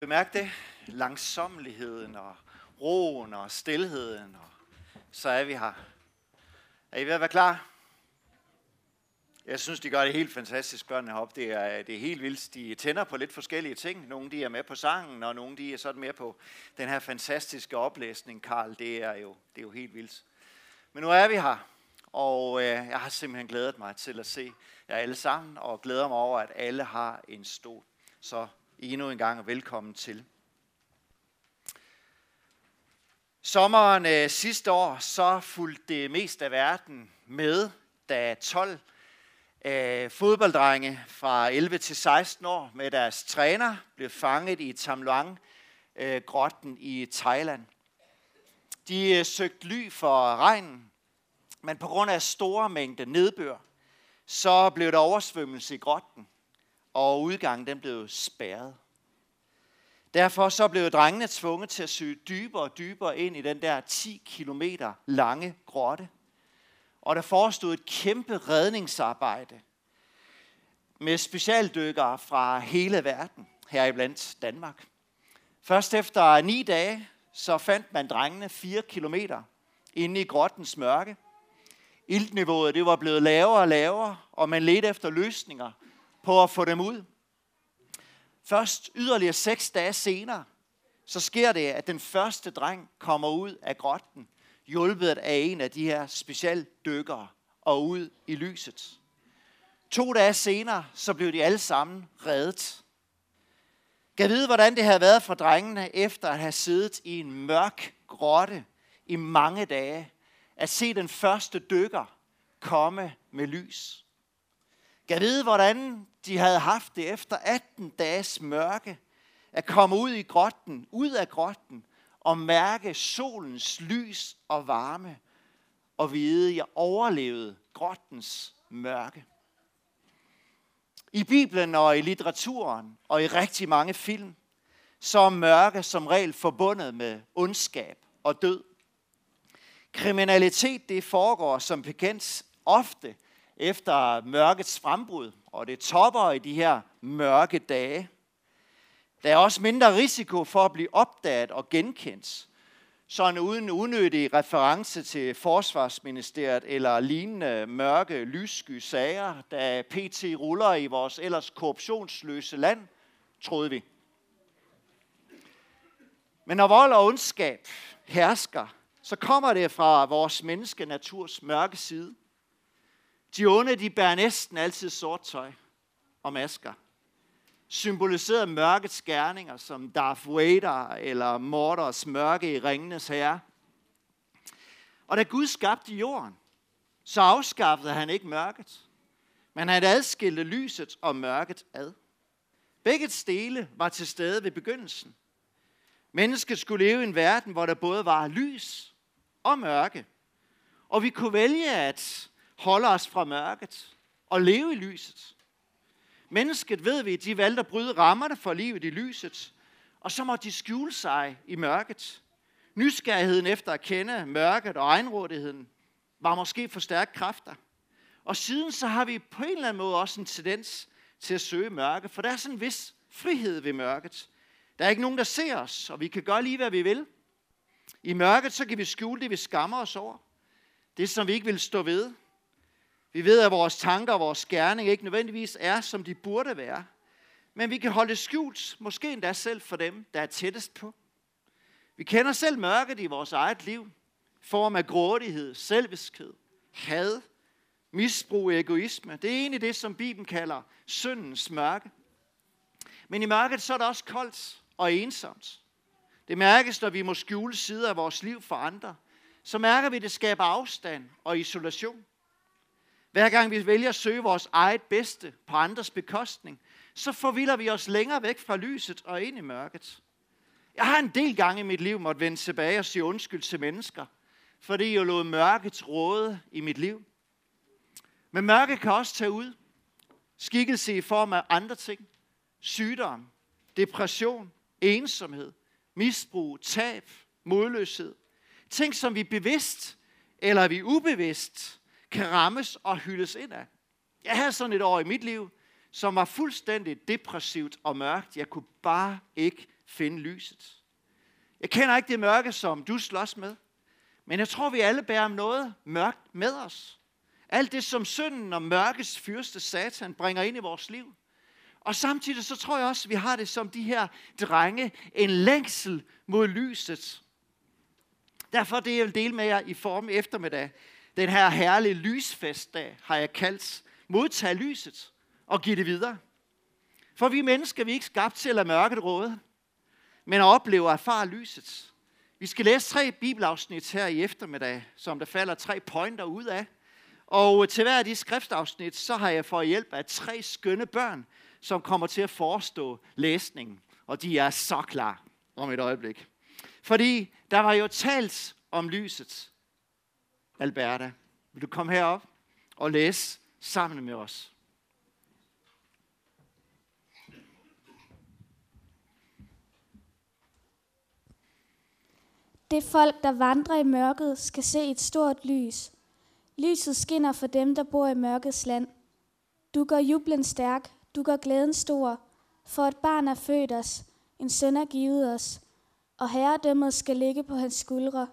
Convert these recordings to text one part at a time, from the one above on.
Bemærk det. Langsommeligheden og roen og stillheden. Og så er vi her. Er I ved at være klar? Jeg synes, de gør det helt fantastisk, børnene heroppe. Det er, det er helt vildt. De tænder på lidt forskellige ting. Nogle de er med på sangen, og nogle de er sådan mere på den her fantastiske oplæsning, Karl. Det er jo, det er jo helt vildt. Men nu er vi her, og øh, jeg har simpelthen glædet mig til at se jer alle sammen, og glæder mig over, at alle har en stol. Så endnu en gang velkommen til. Sommeren øh, sidste år, så fulgte det mest af verden med, da 12 øh, fodbolddrenge fra 11 til 16 år med deres træner blev fanget i Tam Luang, øh, grotten i Thailand. De øh, søgte ly for regnen, men på grund af store mængder nedbør, så blev der oversvømmelse i grotten, og udgangen den blev spærret. Derfor så blev drengene tvunget til at søge dybere og dybere ind i den der 10 km lange grotte. Og der forestod et kæmpe redningsarbejde med specialdykkere fra hele verden, heriblandt Danmark. Først efter ni dage, så fandt man drengene 4 km inde i grottens mørke. Iltniveauet det var blevet lavere og lavere, og man ledte efter løsninger på at få dem ud. Først yderligere seks dage senere, så sker det, at den første dreng kommer ud af grotten, hjulpet af en af de her specialdykkere, og ud i lyset. To dage senere, så blev de alle sammen reddet. Kan vide, hvordan det havde været for drengene, efter at have siddet i en mørk grotte i mange dage, at se den første dykker komme med lys. Kan vide, hvordan de havde haft det efter 18 dages mørke, at komme ud i grotten, ud af grotten, og mærke solens lys og varme, og vide, at jeg overlevede grottens mørke. I Bibelen og i litteraturen og i rigtig mange film, så er mørke som regel forbundet med ondskab og død. Kriminalitet det foregår som bekendt ofte efter mørkets frembrud, og det topper i de her mørke dage. Der er også mindre risiko for at blive opdaget og genkendt, sådan uden unødig reference til Forsvarsministeriet eller lignende mørke, lyssky sager, der PT ruller i vores ellers korruptionsløse land, troede vi. Men når vold og ondskab hersker, så kommer det fra vores menneskenaturs mørke side. De onde, de bærer næsten altid sort tøj og masker. Symboliseret mørkets gerninger, som Darth Vader eller Mordors mørke i ringenes herre. Og da Gud skabte jorden, så afskaffede han ikke mørket, men han adskilte lyset og mørket ad. Begge stele var til stede ved begyndelsen. Mennesket skulle leve i en verden, hvor der både var lys og mørke. Og vi kunne vælge at holde os fra mørket og leve i lyset. Mennesket, ved vi, de valgte at bryde rammerne for livet i lyset, og så må de skjule sig i mørket. Nysgerrigheden efter at kende mørket og egenrådigheden var måske for stærke kræfter. Og siden så har vi på en eller anden måde også en tendens til at søge mørke, for der er sådan en vis frihed ved mørket. Der er ikke nogen, der ser os, og vi kan gøre lige, hvad vi vil. I mørket, så kan vi skjule det, vi skammer os over. Det, som vi ikke vil stå ved. Vi ved, at vores tanker og vores gerning ikke nødvendigvis er, som de burde være. Men vi kan holde skjult, måske endda selv for dem, der er tættest på. Vi kender selv mørket i vores eget liv, form af grådighed, selviskhed, had, misbrug, egoisme. Det er egentlig det, som Bibelen kalder syndens mørke. Men i mørket så er det også koldt og ensomt. Det mærkes, når vi må skjule sider af vores liv for andre. Så mærker vi, at det skaber afstand og isolation. Hver gang vi vælger at søge vores eget bedste på andres bekostning, så forvilder vi os længere væk fra lyset og ind i mørket. Jeg har en del gange i mit liv måtte vende tilbage og sige undskyld til mennesker, fordi jeg lod mørket råde i mit liv. Men mørke kan også tage ud. Skikkelse i form af andre ting. Sygdom, depression, ensomhed, misbrug, tab, modløshed. Ting, som vi bevidst eller vi ubevidst kan rammes og hyldes ind af. Jeg havde sådan et år i mit liv, som var fuldstændig depressivt og mørkt. Jeg kunne bare ikke finde lyset. Jeg kender ikke det mørke, som du slås med, men jeg tror, vi alle bærer noget mørkt med os. Alt det, som synden og mørkets fyrste satan bringer ind i vores liv. Og samtidig så tror jeg også, at vi har det som de her drenge, en længsel mod lyset. Derfor det, jeg vil dele med jer i form eftermiddag, den her herlige lysfestdag, har jeg kaldt modtage lyset og give det videre. For vi mennesker, vi er ikke skabt til at lade mørket råde, men at opleve og erfare lyset. Vi skal læse tre bibelafsnit her i eftermiddag, som der falder tre pointer ud af. Og øh, til hver af de skriftafsnit, så har jeg fået hjælp af tre skønne børn, som kommer til at forestå læsningen. Og de er så klar om et øjeblik. Fordi der var jo talt om lyset. Alberta, vil du komme herop og læse sammen med os? Det folk, der vandrer i mørket, skal se et stort lys. Lyset skinner for dem, der bor i mørkets land. Du gør jublen stærk, du gør glæden stor, for et barn er født os, en søn er givet os, og herredømmet skal ligge på hans skuldre.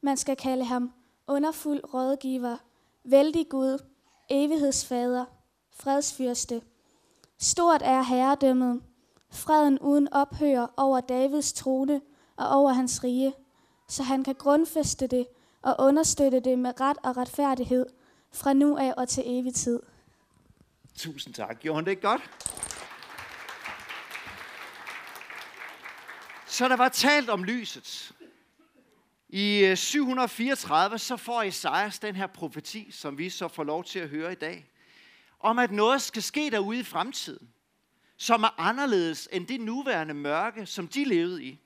Man skal kalde ham underfuld rådgiver, vældig Gud, evighedsfader, fredsfyrste. Stort er herredømmet, freden uden ophør over Davids trone og over hans rige, så han kan grundfæste det og understøtte det med ret og retfærdighed fra nu af og til evig tid. Tusind tak. Gjorde han det ikke godt? Så der var talt om lyset. I øh, 734 så får Esajas den her profeti, som vi så får lov til at høre i dag, om at noget skal ske derude i fremtiden, som er anderledes end det nuværende mørke, som de levede i.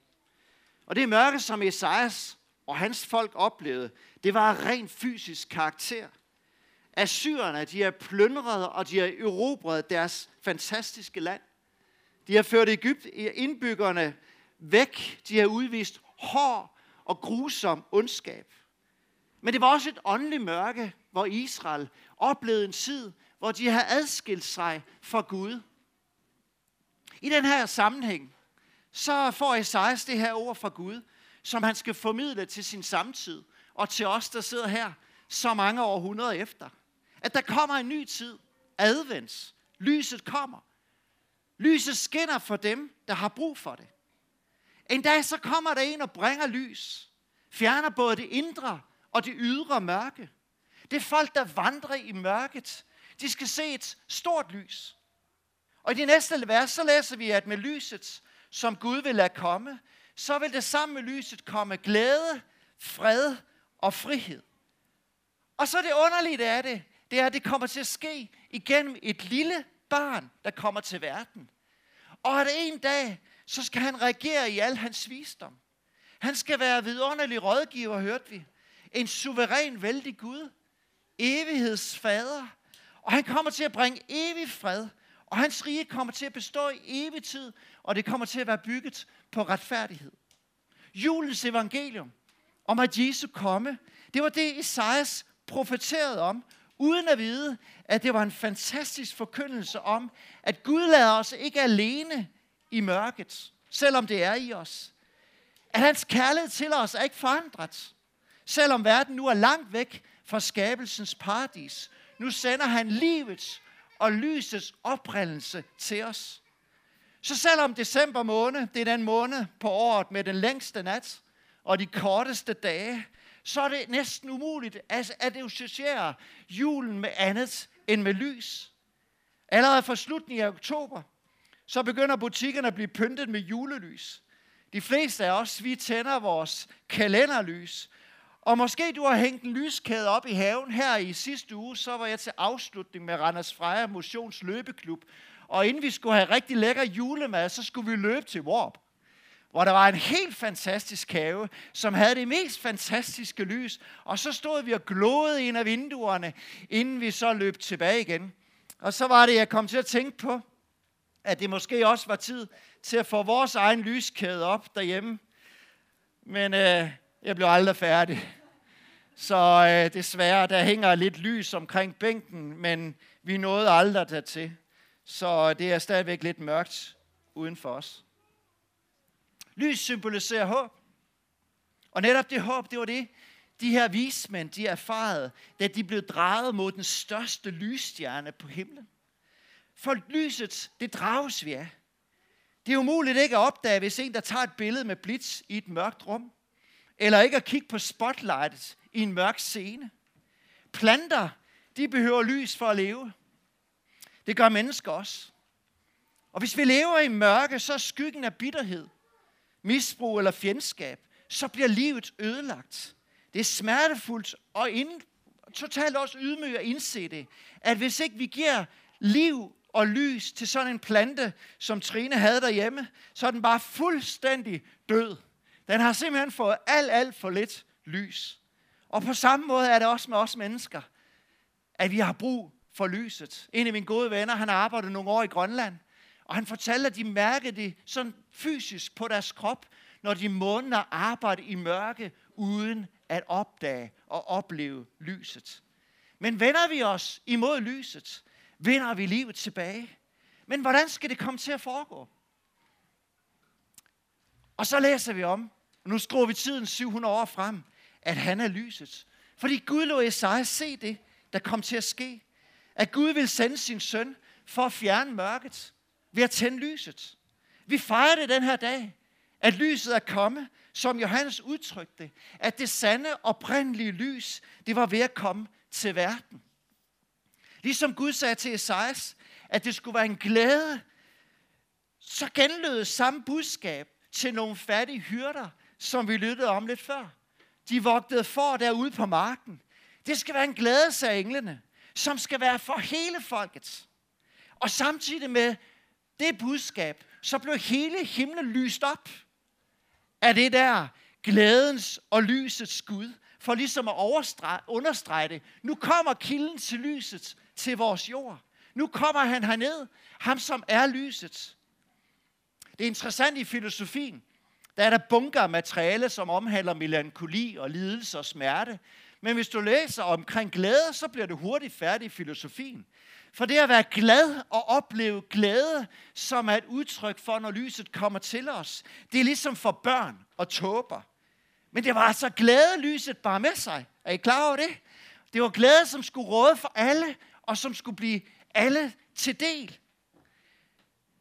Og det mørke, som Esajas og hans folk oplevede, det var af rent fysisk karakter. Assyrerne, de har plyndret og de har erobret deres fantastiske land. De har ført Ægypt, indbyggerne væk. De har udvist hård og grusom ondskab. Men det var også et åndeligt mørke, hvor Israel oplevede en tid, hvor de havde adskilt sig fra Gud. I den her sammenhæng, så får Esajas det her ord fra Gud, som han skal formidle til sin samtid, og til os, der sidder her så mange århundreder efter. At der kommer en ny tid, advents. Lyset kommer. Lyset skinner for dem, der har brug for det. En dag så kommer der en og bringer lys. Fjerner både det indre og det ydre mørke. Det er folk, der vandrer i mørket. De skal se et stort lys. Og i de næste vers, så læser vi, at med lyset, som Gud vil lade komme, så vil det sammen med lyset komme glæde, fred og frihed. Og så det underlige af det, det er, at det kommer til at ske igennem et lille barn, der kommer til verden. Og at en dag, så skal han regere i al hans visdom. Han skal være vidunderlig rådgiver, hørte vi. En suveræn, vældig Gud. Evighedsfader. Og han kommer til at bringe evig fred. Og hans rige kommer til at bestå i evig tid. Og det kommer til at være bygget på retfærdighed. Julens evangelium om at Jesu komme, det var det, Esajas profeterede om, uden at vide, at det var en fantastisk forkyndelse om, at Gud lader os ikke alene i mørket, selvom det er i os. At hans kærlighed til os er ikke forandret. Selvom verden nu er langt væk fra skabelsens paradis, nu sender han livets og lysets oprindelse til os. Så selvom december måned, det er den måned på året med den længste nat og de korteste dage, så er det næsten umuligt at associere julen med andet end med lys. Allerede fra slutningen af oktober, så begynder butikkerne at blive pyntet med julelys. De fleste af os, vi tænder vores kalenderlys. Og måske du har hængt en lyskæde op i haven. Her i sidste uge, så var jeg til afslutning med Randers Freja Motions Løbeklub. Og inden vi skulle have rigtig lækker julemad, så skulle vi løbe til Warp hvor der var en helt fantastisk have, som havde det mest fantastiske lys. Og så stod vi og glåede ind af vinduerne, inden vi så løb tilbage igen. Og så var det, jeg kom til at tænke på, at det måske også var tid til at få vores egen lyskæde op derhjemme. Men øh, jeg blev aldrig færdig. Så øh, desværre, der hænger lidt lys omkring bænken, men vi nåede aldrig dertil. Så øh, det er stadigvæk lidt mørkt uden for os. Lys symboliserer håb. Og netop det håb, det var det, de her vismænd, de erfarede, da de blev drejet mod den største lysstjerne på himlen. For lyset, det drages vi af. Det er umuligt ikke at opdage, hvis en, der tager et billede med blitz i et mørkt rum, eller ikke at kigge på spotlightet i en mørk scene. Planter, de behøver lys for at leve. Det gør mennesker også. Og hvis vi lever i mørke, så er skyggen af bitterhed, misbrug eller fjendskab, så bliver livet ødelagt. Det er smertefuldt og ind, totalt også ydmyg at indse det, at hvis ikke vi giver liv og lys til sådan en plante, som Trine havde derhjemme, så er den bare fuldstændig død. Den har simpelthen fået alt, alt for lidt lys. Og på samme måde er det også med os mennesker, at vi har brug for lyset. En af mine gode venner, han har arbejdet nogle år i Grønland, og han fortalte, at de mærkede det sådan fysisk på deres krop, når de måneder arbejder i mørke, uden at opdage og opleve lyset. Men vender vi os imod lyset, vinder vi livet tilbage. Men hvordan skal det komme til at foregå? Og så læser vi om, og nu skruer vi tiden 700 år frem, at han er lyset. Fordi Gud lå Esajas se det, der kom til at ske. At Gud vil sende sin søn for at fjerne mørket ved at tænde lyset. Vi fejrer det den her dag, at lyset er kommet, som Johannes udtrykte, at det sande, oprindelige lys, det var ved at komme til verden. Ligesom Gud sagde til Esajas, at det skulle være en glæde, så genlød samme budskab til nogle fattige hyrder, som vi lyttede om lidt før. De vogtede for derude på marken. Det skal være en glæde, sagde englene, som skal være for hele folket. Og samtidig med det budskab, så blev hele himlen lyst op af det der glædens og lysets Gud, for ligesom at understrege det. Nu kommer kilden til lyset til vores jord. Nu kommer han herned, ham som er lyset. Det er interessant i filosofien, der er der bunker af materiale, som omhandler melankoli og lidelse og smerte. Men hvis du læser omkring glæde, så bliver du hurtigt færdig i filosofien. For det at være glad og opleve glæde, som er et udtryk for, når lyset kommer til os, det er ligesom for børn og tåber. Men det var altså glæde, lyset bare med sig. Er I klar over det? Det var glæde, som skulle råde for alle, og som skulle blive alle til del.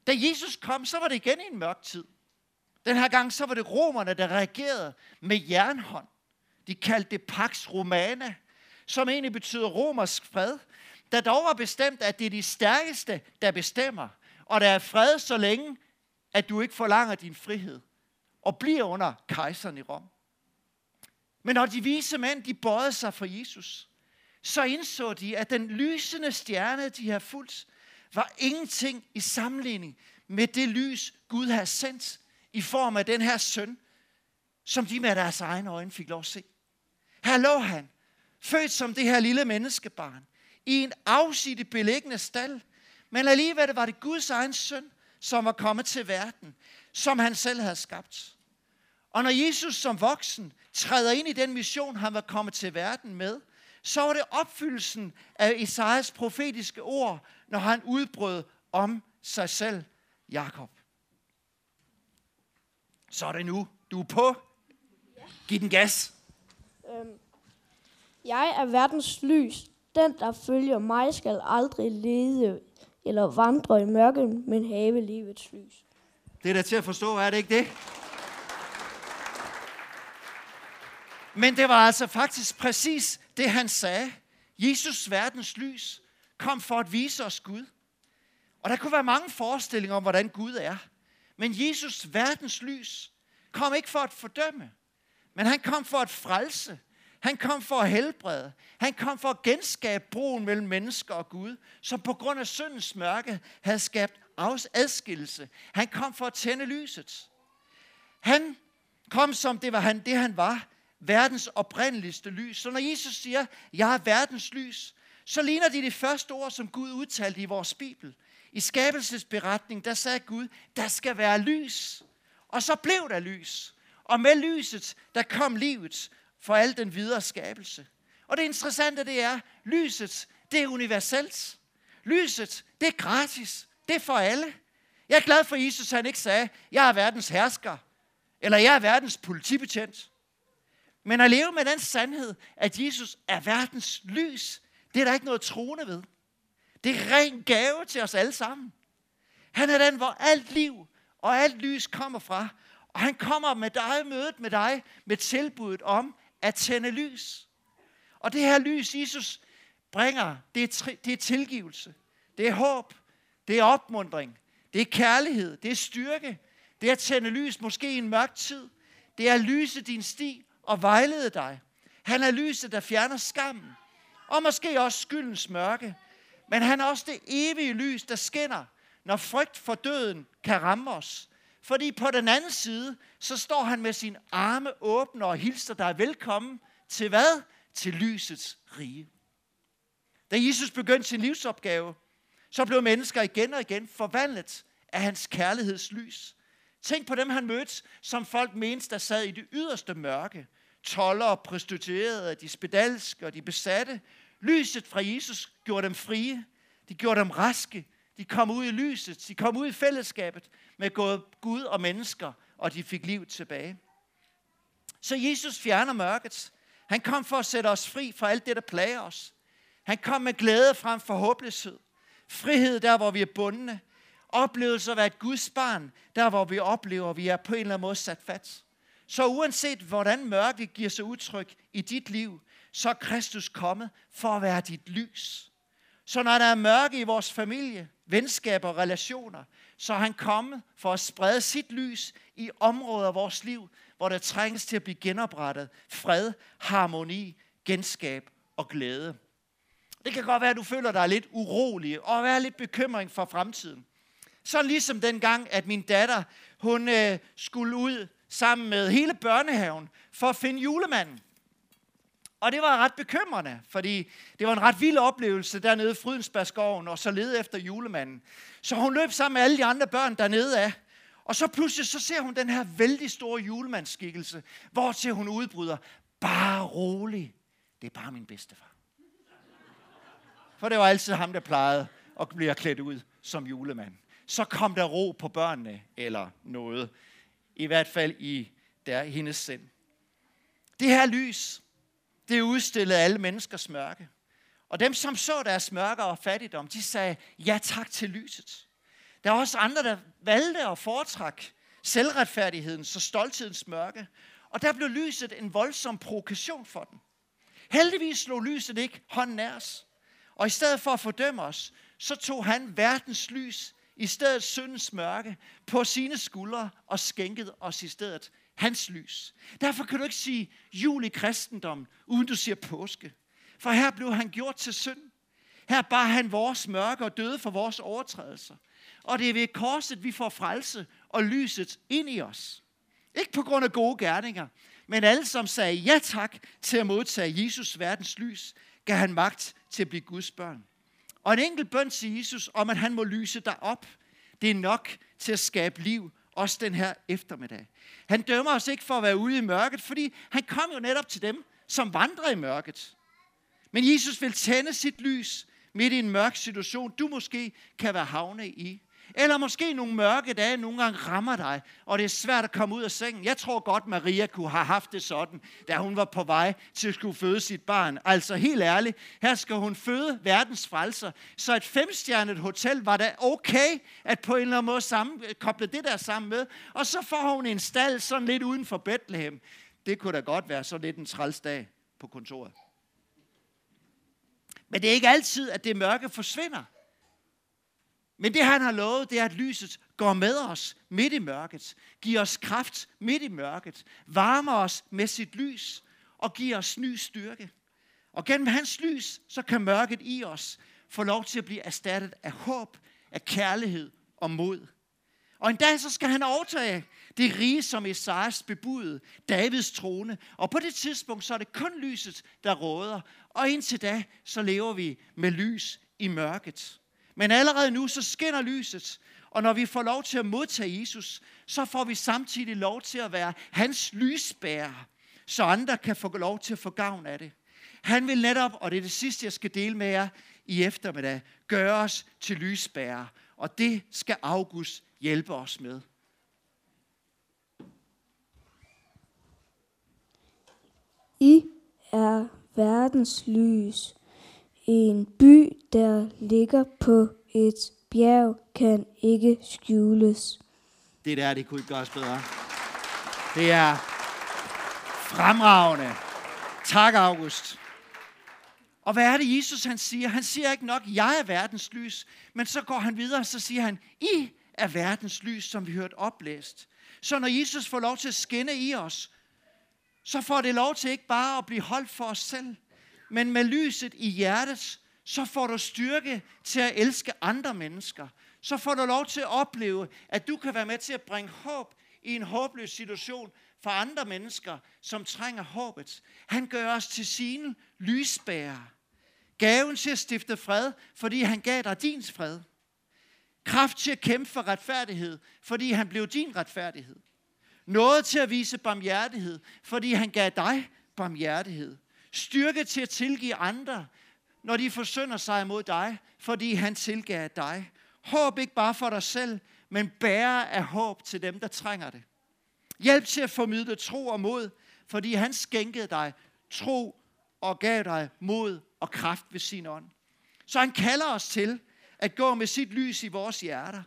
Da Jesus kom, så var det igen i en mørk tid. Den her gang, så var det romerne, der reagerede med jernhånd. De kaldte det Pax Romana, som egentlig betyder romersk fred. Der dog var bestemt, at det er de stærkeste, der bestemmer. Og der er fred så længe, at du ikke forlanger din frihed. Og bliver under kejseren i Rom. Men når de vise mænd, de bøjede sig for Jesus, så indså de, at den lysende stjerne, de har fulgt, var ingenting i sammenligning med det lys, Gud har sendt i form af den her søn, som de med deres egne øjne fik lov at se. Her lå han, født som det her lille menneskebarn, i en afsidig beliggende stald, men alligevel var det Guds egen søn, som var kommet til verden, som han selv havde skabt. Og når Jesus som voksen træder ind i den mission, han var kommet til verden med, så var det opfyldelsen af Isaias profetiske ord, når han udbrød om sig selv, Jakob. Så er det nu. Du er på. Giv den gas. Øhm, jeg er verdens lys. Den, der følger mig, skal aldrig lede eller vandre i mørket, men have livets lys. Det er da til at forstå, er det ikke det? Men det var altså faktisk præcis det, han sagde. Jesus, verdens lys, kom for at vise os Gud. Og der kunne være mange forestillinger om, hvordan Gud er. Men Jesus, verdens lys, kom ikke for at fordømme, men han kom for at frelse. Han kom for at helbrede. Han kom for at genskabe broen mellem mennesker og Gud, som på grund af syndens mørke havde skabt adskillelse. Han kom for at tænde lyset. Han kom som det var han, det han var, verdens oprindeligste lys. Så når Jesus siger, jeg er verdens lys, så ligner det de første ord, som Gud udtalte i vores Bibel. I skabelsesberetningen, der sagde Gud, der skal være lys. Og så blev der lys. Og med lyset, der kom livet for al den videre skabelse. Og det interessante det er, lyset, det er universelt. Lyset, det er gratis. Det er for alle. Jeg er glad for, at Jesus han ikke sagde, jeg er verdens hersker. Eller jeg er verdens politibetjent. Men at leve med den sandhed, at Jesus er verdens lys, det er der ikke noget troende ved. Det er ren gave til os alle sammen. Han er den, hvor alt liv og alt lys kommer fra. Og han kommer med dig, mødet med dig, med tilbuddet om at tænde lys. Og det her lys, Jesus bringer, det er, det er tilgivelse. Det er håb. Det er opmundring. Det er kærlighed. Det er styrke. Det er at tænde lys, måske i en mørk tid. Det er at lyse din sti og vejlede dig. Han er lyset, der fjerner skammen. Og måske også skyldens mørke. Men han er også det evige lys, der skinner, når frygt for døden kan ramme os. Fordi på den anden side, så står han med sin arme åbne og hilser dig velkommen til hvad? Til lysets rige. Da Jesus begyndte sin livsopgave, så blev mennesker igen og igen forvandlet af hans kærlighedslys. Tænk på dem, han mødte, som folk mente, der sad i det yderste mørke. Toller, prostituerede, de spedalske og de besatte. Lyset fra Jesus gjorde dem frie. De gjorde dem raske. De kom ud i lyset. De kom ud i fællesskabet med Gud og mennesker, og de fik liv tilbage. Så Jesus fjerner mørket. Han kom for at sætte os fri fra alt det, der plager os. Han kom med glæde frem for håbløshed. Frihed der, hvor vi er bundne. Oplevelse at være et Guds barn, der hvor vi oplever, at vi er på en eller anden måde sat fat. Så uanset hvordan mørket giver sig udtryk i dit liv, så er Kristus kommet for at være dit lys. Så når der er mørke i vores familie, venskaber og relationer, så er han kommet for at sprede sit lys i områder af vores liv, hvor der trænges til at blive genoprettet fred, harmoni, genskab og glæde. Det kan godt være, at du føler dig lidt urolig og være lidt bekymring for fremtiden. Så ligesom dengang, at min datter, hun øh, skulle ud sammen med hele børnehaven for at finde julemanden. Og det var ret bekymrende, fordi det var en ret vild oplevelse dernede i Frydensbergskoven, og så lede efter julemanden. Så hun løb sammen med alle de andre børn dernede af. Og så pludselig så ser hun den her vældig store julemandsskikkelse, hvor til hun udbryder, bare rolig, det er bare min bedstefar. For det var altid ham, der plejede at blive klædt ud som julemand. Så kom der ro på børnene, eller noget. I hvert fald i der hendes sind. Det her lys, det udstillede alle menneskers mørke. Og dem, som så deres mørke og fattigdom, de sagde ja tak til lyset. Der er også andre, der valgte at foretrække selvretfærdighedens og stolthedens mørke. Og der blev lyset en voldsom provokation for dem. Heldigvis slog lyset ikke hånden af os. Og i stedet for at fordømme os, så tog han verdens lys, i stedet syndens mørke, på sine skuldre og skænket os i stedet hans lys. Derfor kan du ikke sige jul i kristendommen, uden du siger påske. For her blev han gjort til synd. Her bar han vores mørke og døde for vores overtrædelser. Og det er ved korset, vi får frelse og lyset ind i os. Ikke på grund af gode gerninger, men alle, som sagde ja tak til at modtage Jesus verdens lys, gav han magt til at blive Guds børn. Og en enkelt bøn til Jesus om, at han må lyse dig op, det er nok til at skabe liv, også den her eftermiddag. Han dømmer os ikke for at være ude i mørket, fordi han kom jo netop til dem, som vandrer i mørket. Men Jesus vil tænde sit lys midt i en mørk situation, du måske kan være havne i. Eller måske nogle mørke dage nogle gange rammer dig, og det er svært at komme ud af sengen. Jeg tror godt, Maria kunne have haft det sådan, da hun var på vej til at skulle føde sit barn. Altså helt ærligt, her skal hun føde verdens frelser. Så et femstjernet hotel var da okay, at på en eller anden måde sammen, øh, koble det der sammen med. Og så får hun en stald sådan lidt uden for Bethlehem. Det kunne da godt være så lidt en trælsdag på kontoret. Men det er ikke altid, at det mørke forsvinder. Men det han har lovet, det er, at lyset går med os midt i mørket, giver os kraft midt i mørket, varmer os med sit lys og giver os ny styrke. Og gennem hans lys, så kan mørket i os få lov til at blive erstattet af håb, af kærlighed og mod. Og en dag så skal han overtage det rige, som Esajas bebudede, Davids trone. Og på det tidspunkt, så er det kun lyset, der råder. Og indtil da, så lever vi med lys i mørket. Men allerede nu, så skinner lyset. Og når vi får lov til at modtage Jesus, så får vi samtidig lov til at være hans lysbærer, så andre kan få lov til at få gavn af det. Han vil netop, og det er det sidste, jeg skal dele med jer i eftermiddag, gøre os til lysbærer. Og det skal August hjælpe os med. I er verdens lys. En by, der ligger på et bjerg, kan ikke skjules. Det der, det kunne ikke gøres bedre. Det er fremragende. Tak, August. Og hvad er det, Jesus han siger? Han siger ikke nok, jeg er verdens lys, men så går han videre, og så siger han, I er verdens lys, som vi hørte oplæst. Så når Jesus får lov til at skinne i os, så får det lov til ikke bare at blive holdt for os selv, men med lyset i hjertet, så får du styrke til at elske andre mennesker. Så får du lov til at opleve, at du kan være med til at bringe håb i en håbløs situation for andre mennesker, som trænger håbet. Han gør os til sine lysbærere. Gaven til at stifte fred, fordi han gav dig din fred. Kraft til at kæmpe for retfærdighed, fordi han blev din retfærdighed. Noget til at vise barmhjertighed, fordi han gav dig barmhjertighed. Styrke til at tilgive andre, når de forsynder sig imod dig, fordi han tilgav dig. Håb ikke bare for dig selv, men bære af håb til dem, der trænger det. Hjælp til at formidle tro og mod, fordi han skænkede dig tro og gav dig mod og kraft ved sin ånd. Så han kalder os til at gå med sit lys i vores hjerter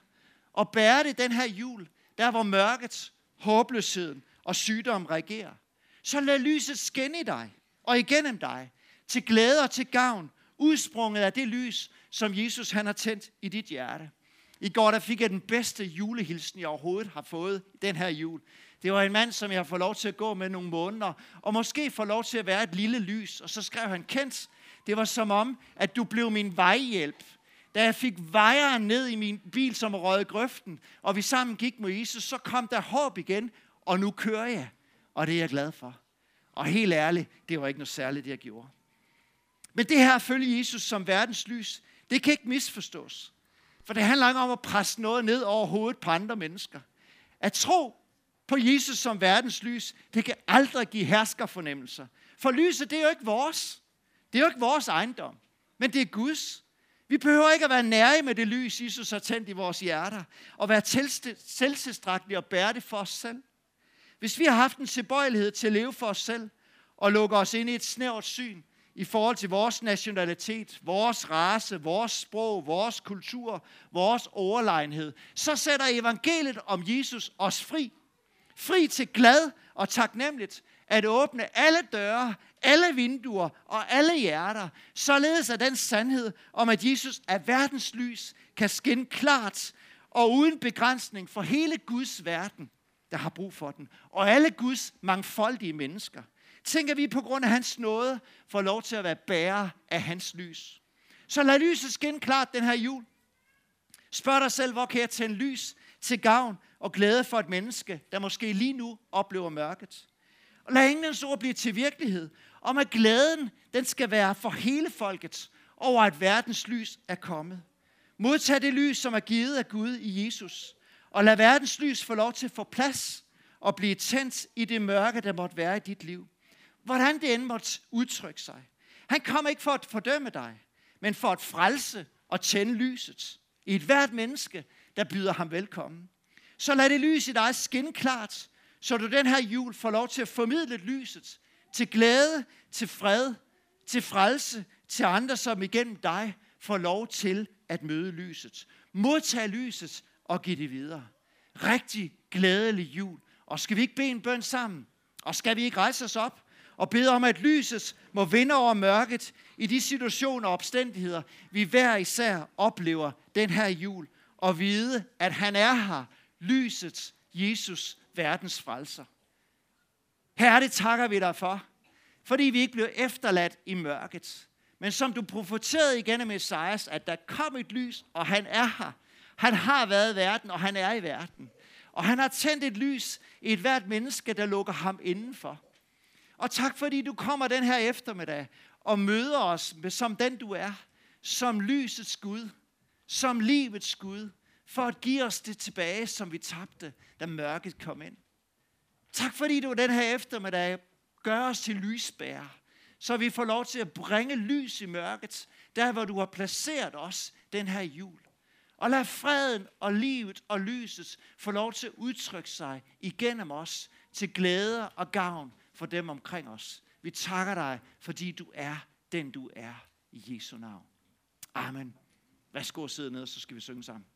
og bære det den her jul, der hvor mørket, håbløsheden og sygdom regerer. Så lad lyset skinne i dig og igennem dig, til glæde og til gavn, udsprunget af det lys, som Jesus han har tændt i dit hjerte. I går der fik jeg den bedste julehilsen, jeg overhovedet har fået den her jul. Det var en mand, som jeg har fået lov til at gå med nogle måneder, og måske få lov til at være et lille lys. Og så skrev han, Kent, det var som om, at du blev min vejhjælp. Da jeg fik vejeren ned i min bil, som røde grøften, og vi sammen gik med Jesus, så kom der håb igen, og nu kører jeg. Og det er jeg glad for. Og helt ærligt, det var ikke noget særligt, det jeg gjorde. Men det her at følge Jesus som verdens lys, det kan ikke misforstås. For det handler ikke om at presse noget ned over hovedet på andre mennesker. At tro på Jesus som verdens lys, det kan aldrig give herskerfornemmelser. For lyset, det er jo ikke vores. Det er jo ikke vores ejendom, men det er Guds. Vi behøver ikke at være nære med det lys, Jesus har tændt i vores hjerter, og være selvtilstrækkelige og bære det for os selv. Hvis vi har haft en tilbøjelighed til at leve for os selv, og lukke os ind i et snævert syn, i forhold til vores nationalitet, vores race, vores sprog, vores kultur, vores overlegenhed, så sætter evangeliet om Jesus os fri. Fri til glad og taknemmeligt at åbne alle døre, alle vinduer og alle hjerter, således at den sandhed om, at Jesus er verdens lys, kan skinne klart og uden begrænsning for hele Guds verden, der har brug for den, og alle Guds mangfoldige mennesker. Tænker vi på grund af hans nåde får lov til at være bærer af hans lys. Så lad lyset skinne klart den her jul. Spørg dig selv, hvor kan jeg tænde lys til gavn og glæde for et menneske, der måske lige nu oplever mørket. Og lad englens ord blive til virkelighed, om at glæden, den skal være for hele folket, over at verdens lys er kommet. Modtag det lys, som er givet af Gud i Jesus, og lad verdens lys få lov til at få plads og blive tændt i det mørke, der måtte være i dit liv. Hvordan det end måtte udtrykke sig. Han kommer ikke for at fordømme dig, men for at frelse og tænde lyset i et hvert menneske, der byder ham velkommen. Så lad det lys i dig skinne klart, så du den her jul får lov til at formidle lyset til glæde, til fred, til frelse, til andre, som igennem dig får lov til at møde lyset. Modtag lyset og give det videre. Rigtig glædelig jul. Og skal vi ikke bede en bøn sammen? Og skal vi ikke rejse os op og bede om, at lyset må vinde over mørket i de situationer og opstændigheder, vi hver især oplever den her jul, og vide, at han er her, lyset, Jesus, verdens frelser. Herre, det takker vi dig for, fordi vi ikke blev efterladt i mørket. Men som du profeterede igennem Esajas, at der kom et lys, og han er her. Han har været i verden, og han er i verden. Og han har tændt et lys i et hvert menneske, der lukker ham indenfor. Og tak fordi du kommer den her eftermiddag og møder os med, som den du er. Som lysets Gud. Som livets Gud for at give os det tilbage, som vi tabte, da mørket kom ind. Tak fordi du den her eftermiddag gør os til lysbærer, så vi får lov til at bringe lys i mørket, der hvor du har placeret os den her jul. Og lad freden og livet og lyset få lov til at udtrykke sig igennem os til glæde og gavn for dem omkring os. Vi takker dig, fordi du er den, du er i Jesu navn. Amen. Værsgo og sidde ned, så skal vi synge sammen.